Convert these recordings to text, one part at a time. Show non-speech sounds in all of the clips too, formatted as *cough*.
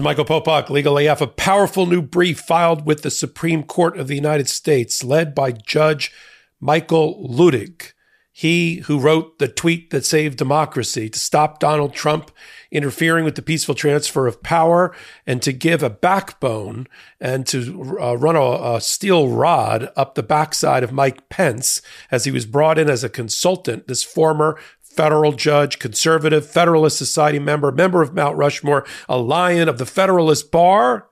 Michael Popok, Legal AF, a powerful new brief filed with the Supreme Court of the United States, led by Judge Michael Luttig. He who wrote the tweet that saved democracy to stop Donald Trump interfering with the peaceful transfer of power and to give a backbone and to uh, run a, a steel rod up the backside of Mike Pence as he was brought in as a consultant, this former federal judge, conservative, Federalist Society member, member of Mount Rushmore, a lion of the Federalist Bar.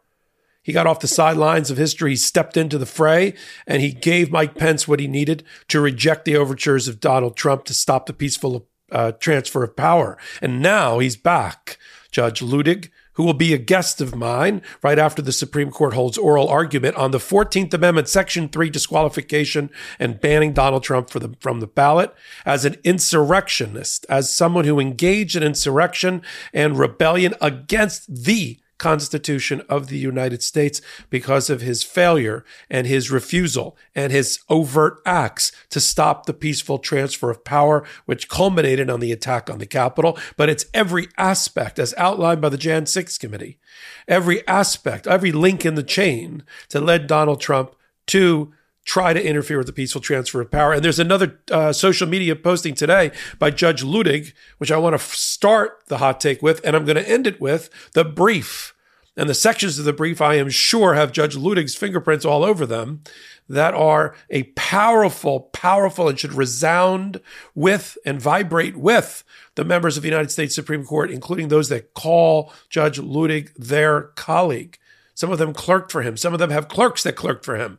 He got off the sidelines of history, he stepped into the fray, and he gave Mike Pence what he needed to reject the overtures of Donald Trump to stop the peaceful uh, transfer of power. And now he's back. Judge Luttig who will be a guest of mine right after the Supreme Court holds oral argument on the 14th Amendment, Section 3 disqualification and banning Donald Trump the, from the ballot. As an insurrectionist, as someone who engaged in insurrection and rebellion against the Constitution of the United States because of his failure and his refusal and his overt acts to stop the peaceful transfer of power, which culminated on the attack on the Capitol. But it's every aspect, as outlined by the Jan 6 committee, every aspect, every link in the chain to lead Donald Trump to try to interfere with the peaceful transfer of power. And there's another uh, social media posting today by Judge Luttig, which I want to f- start the hot take with, and I'm going to end it with the brief. And the sections of the brief, I am sure, have Judge Luttig's fingerprints all over them that are a powerful, powerful, and should resound with and vibrate with the members of the United States Supreme Court, including those that call Judge Luttig their colleague. Some of them clerked for him. Some of them have clerks that clerked for him.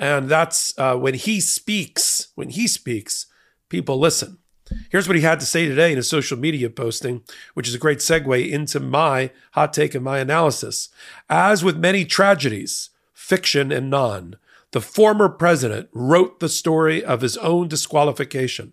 And that's uh, when he speaks, when he speaks, people listen. Here's what he had to say today in a social media posting, which is a great segue into my hot take and my analysis. As with many tragedies, fiction and non, the former president wrote the story of his own disqualification.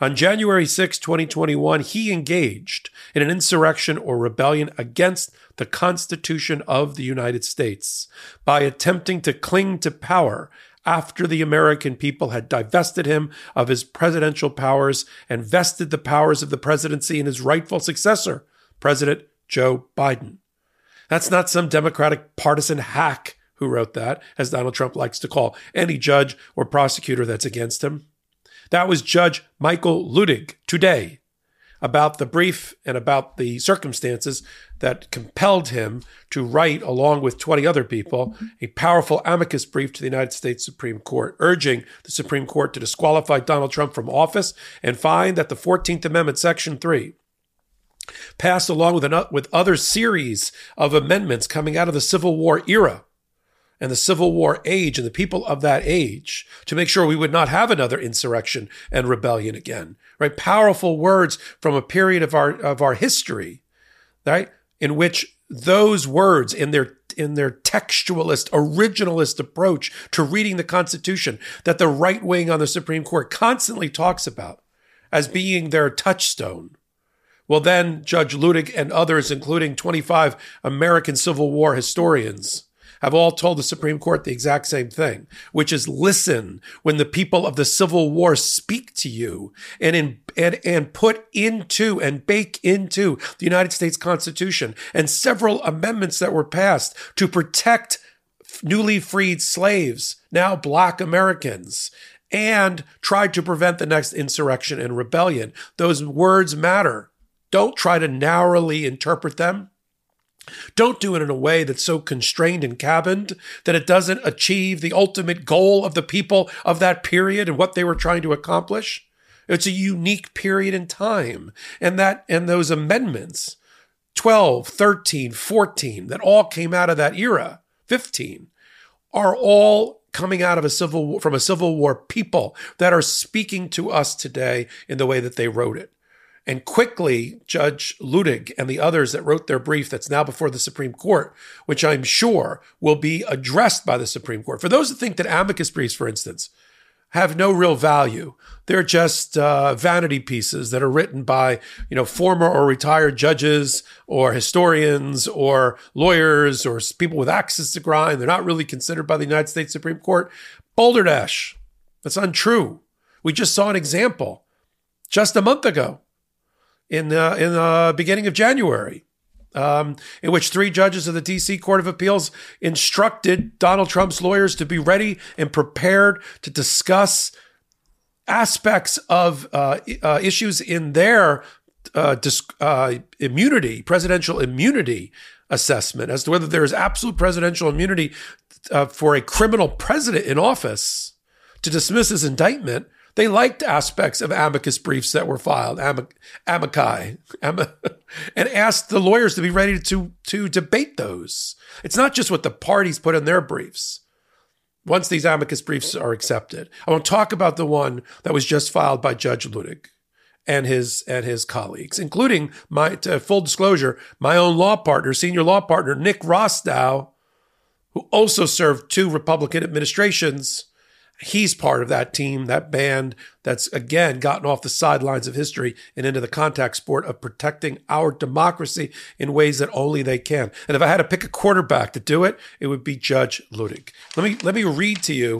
On January 6, 2021, he engaged in an insurrection or rebellion against the Constitution of the United States by attempting to cling to power after the American people had divested him of his presidential powers and vested the powers of the presidency in his rightful successor, President Joe Biden. That's not some Democratic partisan hack who wrote that, as Donald Trump likes to call any judge or prosecutor that's against him. That was Judge Michael Luttig today about the brief and about the circumstances that compelled him to write, along with 20 other people, a powerful amicus brief to the United States Supreme Court, urging the Supreme Court to disqualify Donald Trump from office and find that the 14th Amendment, Section 3, passed along with, an, with other series of amendments coming out of the Civil War era and the Civil War age and the people of that age to make sure we would not have another insurrection and rebellion again. Right? Powerful words from a period of our of our history, right? In which those words in their in their textualist originalist approach to reading the Constitution that the right wing on the Supreme Court constantly talks about as being their touchstone. Well, then Judge Luttig and others, including 25 American Civil War historians, have all told the Supreme Court the exact same thing, which is listen when the people of the Civil War speak to you and in, and, and put into and bake into the United States Constitution and several amendments that were passed to protect newly freed slaves, now black Americans, and tried to prevent the next insurrection and rebellion. Those words matter. Don't try to narrowly interpret them. Don't do it in a way that's so constrained and cabined that it doesn't achieve the ultimate goal of the people of that period and what they were trying to accomplish. It's a unique period in time. And that and those amendments 12, 13, 14 that all came out of that era, 15 are all coming out of a civil war, from a civil war people that are speaking to us today in the way that they wrote it. And quickly, Judge Luttig and the others that wrote their brief that's now before the Supreme Court, which I'm sure will be addressed by the Supreme Court. For those that think that amicus briefs, for instance, have no real value, they're just uh, vanity pieces that are written by you know former or retired judges or historians or lawyers or people with access to grind. They're not really considered by the United States Supreme Court. Boulder Dash, that's untrue. We just saw an example just a month ago in the in the beginning of January um, in which three judges of the D.C. Court of Appeals instructed Donald Trump's lawyers to be ready and prepared to discuss aspects of uh, uh, issues in their uh, uh, immunity, presidential immunity assessment as to whether there is absolute presidential immunity uh, for a criminal president in office to dismiss his indictment. They liked aspects of amicus briefs that were filed, amic- amici, am- *laughs* and asked the lawyers to be ready to to debate those. It's not just what the parties put in their briefs once these amicus briefs are accepted. I want to talk about the one that was just filed by Judge Luttig and his and his colleagues, including my full disclosure, my own law partner, senior law partner Nick Rostow, who also served two Republican administrations. He's part of that team, that band that's again gotten off the sidelines of history and into the contact sport of protecting our democracy in ways that only they can. And if I had to pick a quarterback to do it, it would be Judge Luttig. Let me let me read to you.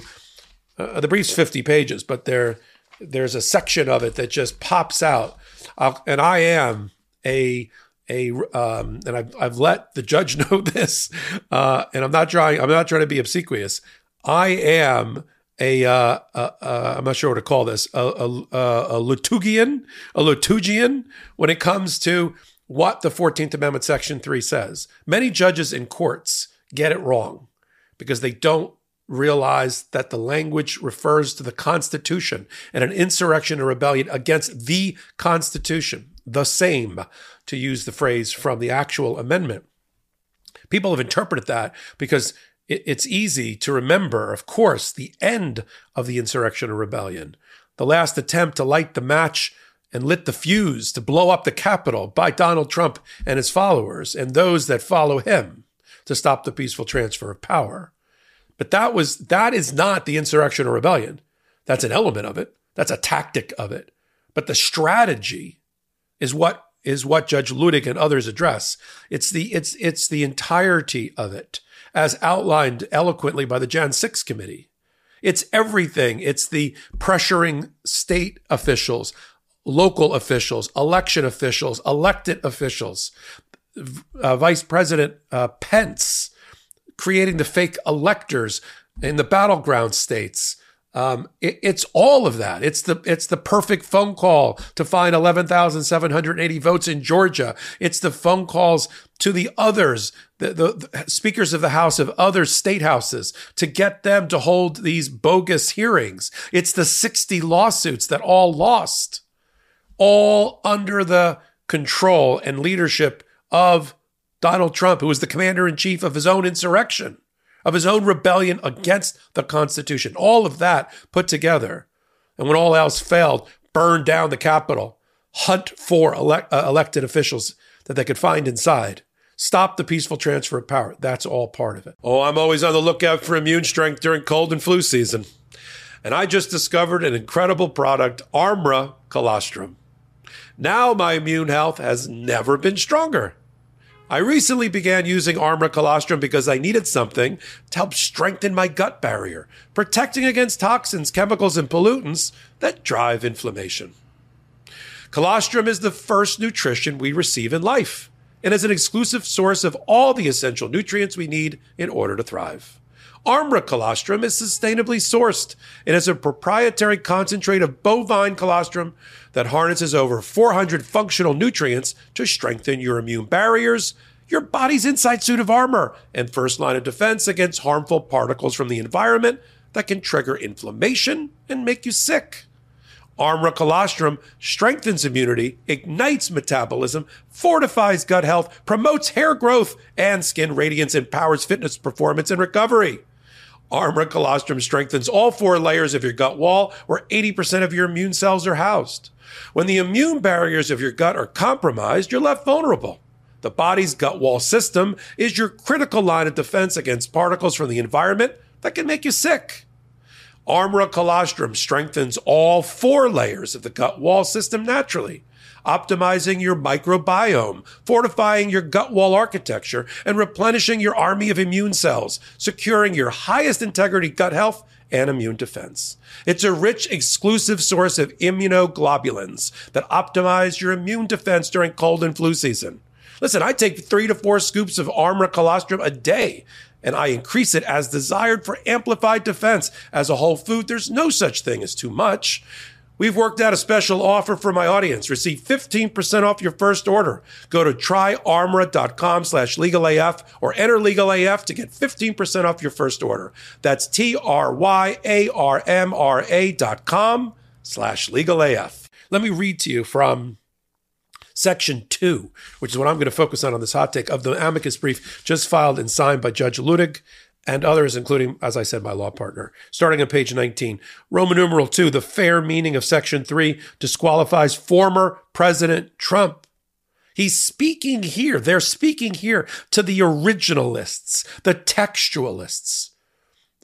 Uh, the brief's 50 pages, but there there's a section of it that just pops out. Uh, and I am a a um, and I've I've let the judge *laughs* know this, uh, and I'm not trying I'm not trying to be obsequious. I am a uh, uh, uh, I'm not sure what to call this a, a, a Lutugian a Lutugian when it comes to what the 14th Amendment Section three says. Many judges in courts get it wrong because they don't realize that the language refers to the Constitution and an insurrection or rebellion against the Constitution, the same, to use the phrase from the actual amendment. People have interpreted that because it's easy to remember, of course, the end of the insurrection or rebellion, the last attempt to light the match and lit the fuse to blow up the Capitol by Donald Trump and his followers and those that follow him to stop the peaceful transfer of power. But that was that is not the insurrection or rebellion. That's an element of it. That's a tactic of it. But the strategy is what is what Judge Luttig and others address. It's the it's it's the entirety of it, as outlined eloquently by the Jan 6 committee. It's everything. It's the pressuring state officials, local officials, election officials, elected officials, uh, Vice President uh, Pence creating the fake electors in the battleground states. Um, it, it's all of that. It's the it's the perfect phone call to find eleven thousand seven hundred eighty votes in Georgia. It's the phone calls to the others, the, the, the speakers of the House of other state houses, to get them to hold these bogus hearings. It's the sixty lawsuits that all lost, all under the control and leadership of Donald Trump, who was the commander in chief of his own insurrection, of his own rebellion against the Constitution. All of that put together. And when all else failed, burn down the Capitol, hunt for elect, uh, elected officials that they could find inside, stop the peaceful transfer of power. That's all part of it. Oh, I'm always on the lookout for immune strength during cold and flu season. And I just discovered an incredible product, Armra Colostrum. Now my immune health has never been stronger. I recently began using Armra Colostrum because I needed something to help strengthen my gut barrier, protecting against toxins, chemicals, and pollutants that drive inflammation. Colostrum is the first nutrition we receive in life and is an exclusive source of all the essential nutrients we need in order to thrive. Armra colostrum is sustainably sourced. It has a proprietary concentrate of bovine colostrum that harnesses over 400 functional nutrients to strengthen your immune barriers, your body's inside suit of armor, and first line of defense against harmful particles from the environment that can trigger inflammation and make you sick. Armra colostrum strengthens immunity, ignites metabolism, fortifies gut health, promotes hair growth and skin radiance, empowers fitness performance and recovery. Armra colostrum strengthens all four layers of your gut wall where 80% of your immune cells are housed. When the immune barriers of your gut are compromised, you're left vulnerable. The body's gut wall system is your critical line of defense against particles from the environment that can make you sick. Armra colostrum strengthens all four layers of the gut wall system naturally optimizing your microbiome, fortifying your gut wall architecture, and replenishing your army of immune cells, securing your highest integrity gut health and immune defense. It's a rich, exclusive source of immunoglobulins that optimize your immune defense during cold and flu season. Listen, I take three to four scoops of Armra colostrum a day, and I increase it as desired for amplified defense. As a whole food, there's no such thing as too much. We've worked out a special offer for my audience. Receive 15% off your first order. Go to tryarmra.com slash legalaf or enter legalaf to get 15% off your first order. That's T-R-Y-A-R-M-R-A dot com slash legalaf. Let me read to you from section two, which is what I'm going to focus on on this hot take of the amicus brief just filed and signed by Judge Luttig and others, including, as I said, my law partner. Starting on page 19, Roman numeral two, the fair meaning of section three disqualifies former President Trump. He's speaking here. They're speaking here to the originalists, the textualists.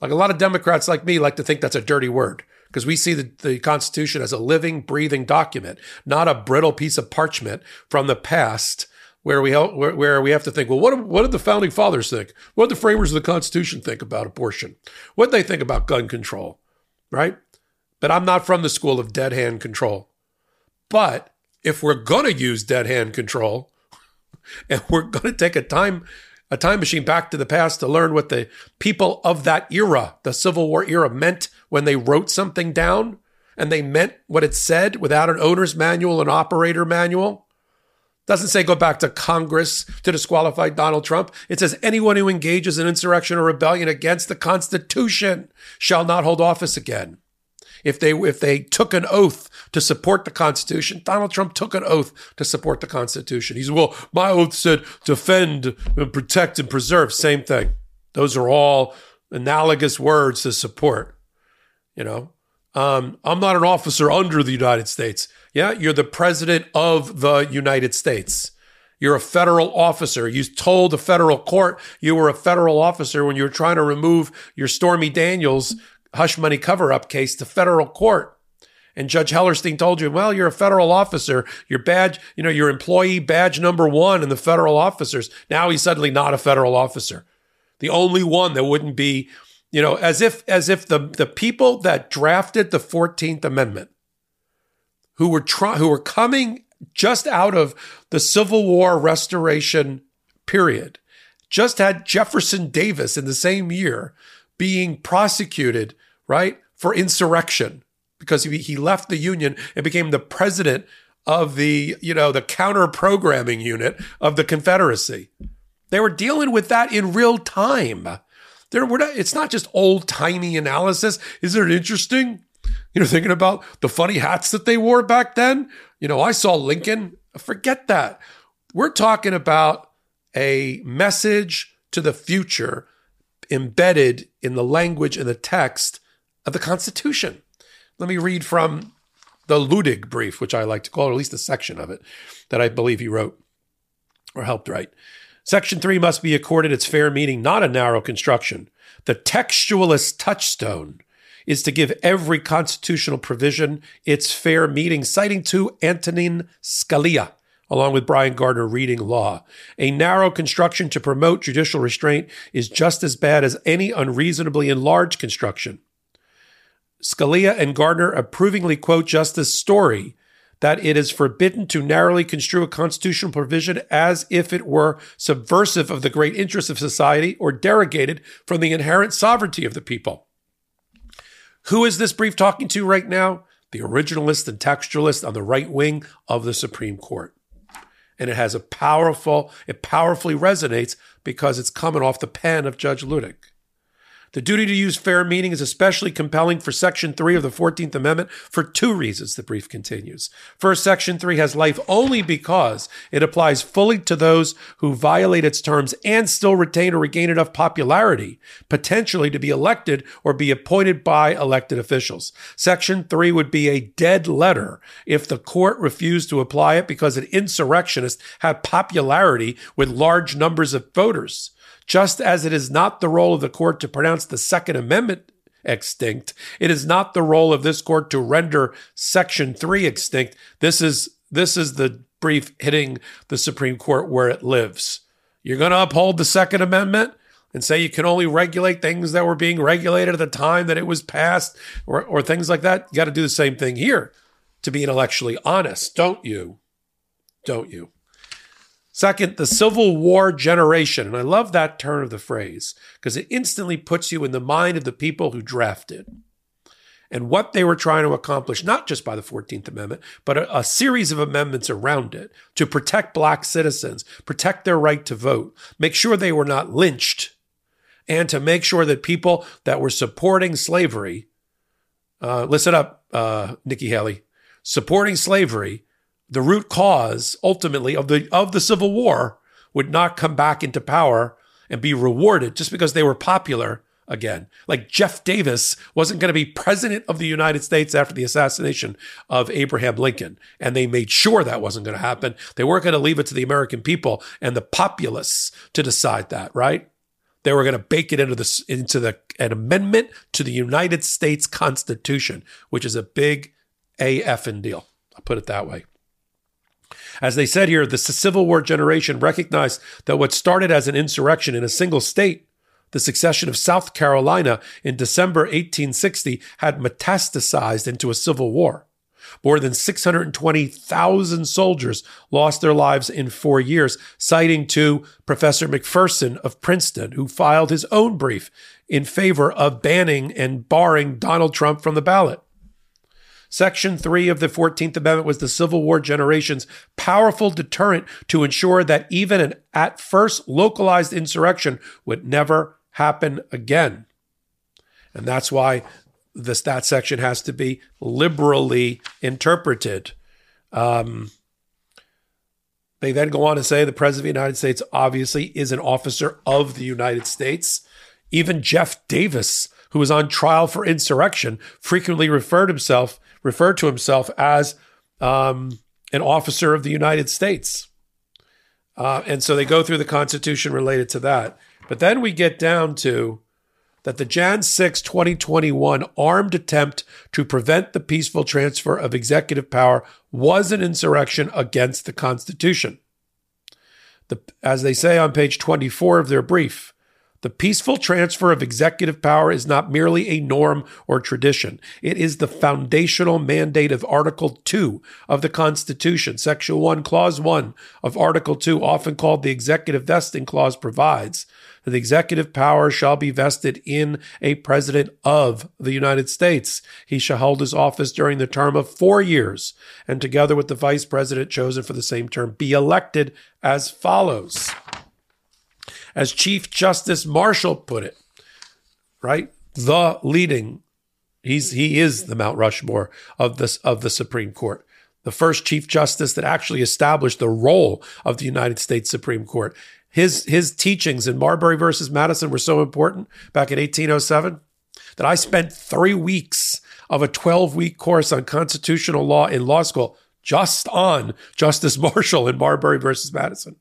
Like a lot of Democrats like me like to think that's a dirty word because we see the, the Constitution as a living, breathing document, not a brittle piece of parchment from the past where we where, where we have to think, well, what what did the founding fathers think? What did the framers of the Constitution think about abortion? What did they think about gun control? Right? But I'm not from the school of dead hand control. But if we're to use dead hand control, *laughs* and we're to take a time a time machine back to the past to learn what the people of that era, the Civil War era, meant when they wrote something down, and they meant what it said without an owner's manual, an operator manual doesn't say go back to Congress to disqualify Donald Trump. It says anyone who engages in insurrection or rebellion against the Constitution shall not hold office again. If they if they took an oath to support the Constitution, Donald Trump took an oath to support the Constitution. He said, well, my oath said defend and protect and preserve. Same thing. Those are all analogous words to support. You know, um, I'm not an officer under the United States. Yeah, you're the president of the United States. You're a federal officer. You told the federal court you were a federal officer when you were trying to remove your Stormy Daniels hush money cover up case to federal court. And Judge Hellerstein told you, well, you're a federal officer. Your badge, you know, your employee badge number one in the federal officers. Now he's suddenly not a federal officer. The only one that wouldn't be, you know, as if as if the the people that drafted the 14th Amendment who were try- who were coming just out of the Civil War restoration period, just had Jefferson Davis in the same year being prosecuted, right, for insurrection because he, he left the Union and became the president of the, you know, the counter programming unit of the Confederacy. They were dealing with that in real time. There, not, it's not just old timey analysis. Isn't it interesting? You know, thinking about the funny hats that they wore back then. You know, I saw Lincoln. Forget that. We're talking about a message to the future embedded in the language and the text of the Constitution. Let me read from the Luttig brief, which I like to call, or at least a section of it that I believe he wrote or helped write. Section three must be accorded its fair meaning, not a narrow construction. The textualist touchstone is to give every constitutional provision its fair meaning, citing to Antonin Scalia, along with Brian Gardner reading law. A narrow construction to promote judicial restraint is just as bad as any unreasonably enlarged construction. Scalia and Gardner approvingly quote Justice Story that it is forbidden to narrowly construe a constitutional provision as if it were subversive of the great interests of society or derogated from the inherent sovereignty of the people. Who is this brief talking to right now? The originalist and textualist on the right wing of the Supreme Court. And it has a powerful, it powerfully resonates because it's coming off the pen of Judge Luttig. The duty to use fair meaning is especially compelling for Section 3 of the 14th Amendment for two reasons, the brief continues. First, Section 3 has life only because it applies fully to those who violate its terms and still retain or regain enough popularity, potentially to be elected or be appointed by elected officials. Section 3 would be a dead letter if the court refused to apply it because an insurrectionist had popularity with large numbers of voters. Just as it is not the role of the court to pronounce the Second Amendment extinct, it is not the role of this court to render Section 3 extinct. This is this is the brief hitting the Supreme Court where it lives. You're going to uphold the Second Amendment and say you can only regulate things that were being regulated at the time that it was passed or, or things like that. You got to do the same thing here to be intellectually honest, don't you? Don't you? Second, the Civil War generation. And I love that turn of the phrase because it instantly puts you in the mind of the people who drafted and what they were trying to accomplish, not just by the 14th Amendment, but a, a, series of amendments around it to protect black citizens, protect their right to vote, make sure they were not lynched, and to make sure that people that were supporting slavery, uh, listen up, uh, Nikki Haley, supporting slavery, the root cause ultimately of the of the Civil War would not come back into power and be rewarded just because they were popular again. Like Jeff Davis wasn't going to be president of the United States after the assassination of Abraham Lincoln. And they made sure that wasn't going to happen. They weren't going to leave it to the American people and the populace to decide that, right? They were going to bake it into the into the an amendment to the United States Constitution, which is a big AF and deal. I'll put it that way. As they said here, the Civil War generation recognized that what started as an insurrection in a single state the succession of South Carolina in December 1860 had metastasized into a civil war. More than 620,000 soldiers lost their lives in four years, citing to Professor McPherson of Princeton, who filed his own brief in favor of banning and barring Donald Trump from the ballot. Section 3 of the 14th Amendment was the Civil War generation's powerful deterrent to ensure that even an at first localized insurrection would never happen again. And that's why this that section has to be liberally interpreted. Um, they then go on to say the President of the United States obviously is an officer of the United States. Even Jeff Davis, who was on trial for insurrection, frequently referred himself referred to himself as um, an officer of the United States. Uh, and so they go through the Constitution related to that. But then we get down to that the Jan 6, 2021 armed attempt to prevent the peaceful transfer of executive power was an insurrection against the Constitution. The, as they say on page 24 of their brief, the peaceful transfer of executive power is not merely a norm or tradition. It is the foundational mandate of Article 2 of the Constitution. Section 1, Clause 1 of Article 2, often called the Executive Vesting Clause, provides that the executive power shall be vested in a president of the United States. He shall hold his office during the term of four years, and together with the vice president chosen for the same term, be elected as follows as Chief Justice Marshall put it, right? The leading, he's he is the Mount Rushmore of this of the Supreme Court. The first Chief Justice that actually established the role of the United States Supreme Court. His his teachings in Marbury versus Madison were so important back in 1807 that I spent three weeks of a 12 week course on constitutional law in law school just on Justice *laughs* Marshall in Marbury versus Madison.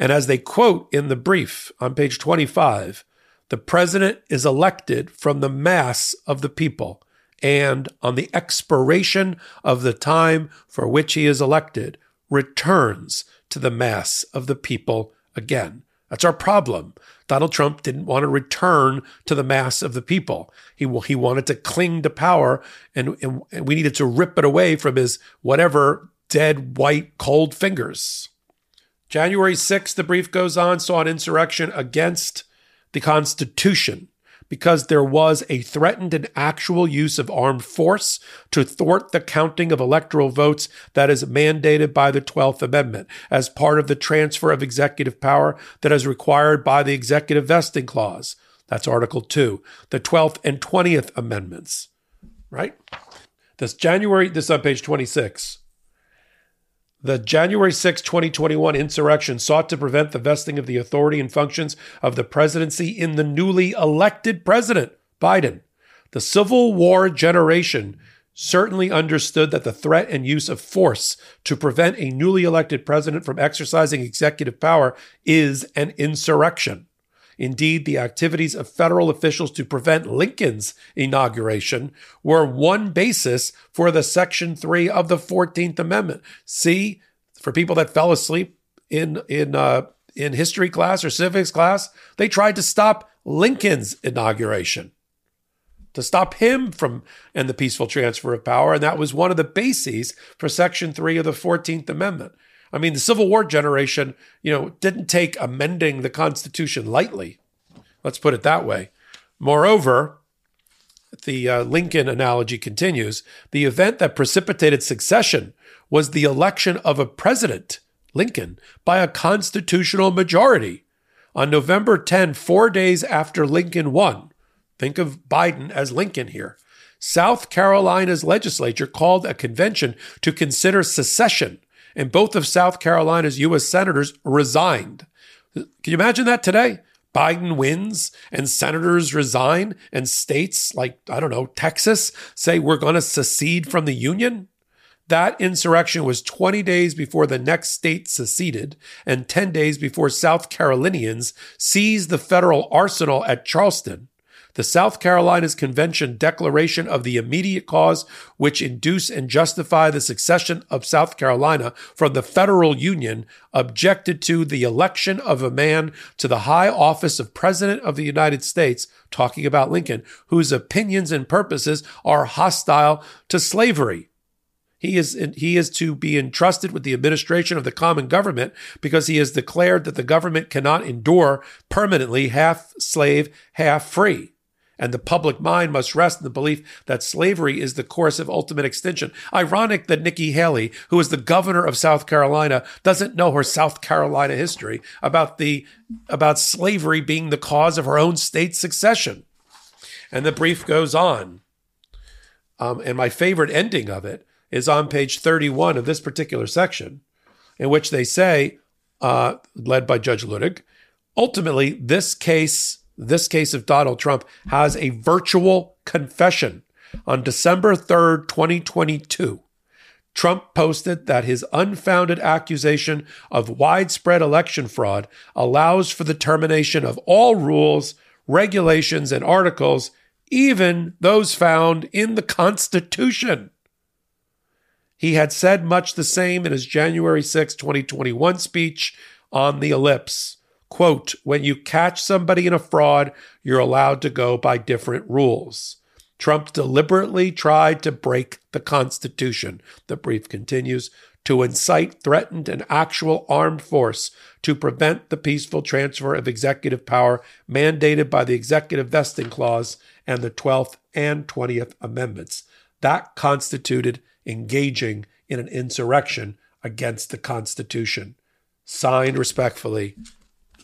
And as they quote in the brief on page 25, the president is elected from the mass of the people, and on the expiration of the time for which he is elected, returns to the mass of the people again. That's our problem. Donald Trump didn't want to return to the mass of the people. He, he wanted to cling to power, and, and, we needed to rip it away from his whatever dead, white, cold fingers. January 6th, the brief goes on, saw an insurrection against the Constitution because there was a threatened and actual use of armed force to thwart the counting of electoral votes that is mandated by the 12th Amendment as part of the transfer of executive power that is required by the Executive Vesting Clause. That's Article 2, the 12th and 20th Amendments, right? This January, this on page 26. The January 6, 2021 insurrection sought to prevent the vesting of the authority and functions of the presidency in the newly elected president, Biden. The Civil War generation certainly understood that the threat and use of force to prevent a newly elected president from exercising executive power is an insurrection. Indeed, the activities of federal officials to prevent Lincoln's inauguration were one basis for the Section 3 of the 14th Amendment. See, for people that fell asleep in, in, uh, in history class or civics class, they tried to stop Lincoln's inauguration to stop him from and the peaceful transfer of power. And that was one of the bases for Section 3 of the 14th Amendment. I mean, the Civil War generation, you know, didn't take amending the Constitution lightly. Let's put it that way. Moreover, the uh, Lincoln analogy continues the event that precipitated secession was the election of a president, Lincoln, by a constitutional majority. On November 10, four days after Lincoln won, think of Biden as Lincoln here, South Carolina's legislature called a convention to consider secession, and both of South Carolina's U.S. senators resigned. Can you imagine that today? Biden wins and senators resign, and states like, I don't know, Texas say we're going to secede from the Union? That insurrection was 20 days before the next state seceded and 10 days before South Carolinians seized the federal arsenal at Charleston the South Carolina's Convention declaration of the immediate cause which induce and justify the succession of South Carolina from the federal union objected to the election of a man to the high office of President of the United States, talking about Lincoln, whose opinions and purposes are hostile to slavery. He is, he is to be entrusted with the administration of the common government because he has declared that the government cannot endure permanently half slave, half free and the public mind must rest in the belief that slavery is the course of ultimate extinction. Ironic that Nikki Haley, who is the governor of South Carolina, doesn't know her South Carolina history about the about slavery being the cause of her own state's succession. And the brief goes on. Um, and my favorite ending of it is on page 31 of this particular section, in which they say, uh, led by Judge Luttig, ultimately, this case this case of Donald Trump has a virtual confession. On December 3rd, 2022, Trump posted that his unfounded accusation of widespread election fraud allows for the termination of all rules, regulations, and articles, even those found in the Constitution. He had said much the same in his January 6, 2021 speech on the ellipse. Quote, when you catch somebody in a fraud, you're allowed to go by different rules. Trump deliberately tried to break the Constitution, the brief continues, to incite threatened and actual armed force to prevent the peaceful transfer of executive power mandated by the Executive Vesting Clause and the 12th and 20th Amendments. That constituted engaging in an insurrection against the Constitution. Signed respectfully,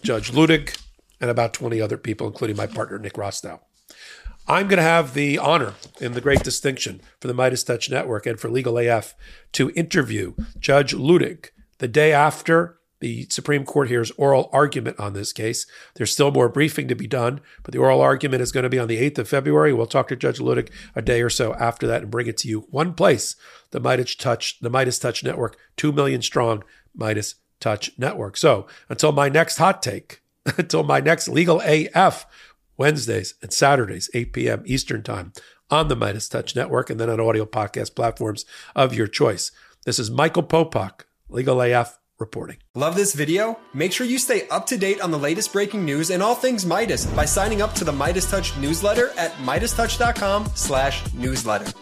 Judge Luttig, and about 20 other people, including my partner, Nick Rostow. I'm going to have the honor and the great distinction for the Meidas Touch Network and for Legal AF to interview Judge Luttig the day after the Supreme Court hears oral argument on this case. There's still more briefing to be done, but the oral argument is going to be on the 8th of February. We'll talk to Judge Luttig a day or so after that and bring it to you one place, the Meidas Touch, the Meidas Touch Network, 2 million strong Meidas Touch Network. So until my next hot take, *laughs* until my next legal AF, Wednesdays and Saturdays, 8 p.m. Eastern Time on the Meidas Touch Network and then on audio podcast platforms of your choice. This is Michael Popok, Legal AF reporting. Love this video? Make sure you stay up to date on the latest breaking news and all things Meidas by signing up to the Meidas Touch newsletter at MeidasTouch.com slash newsletter.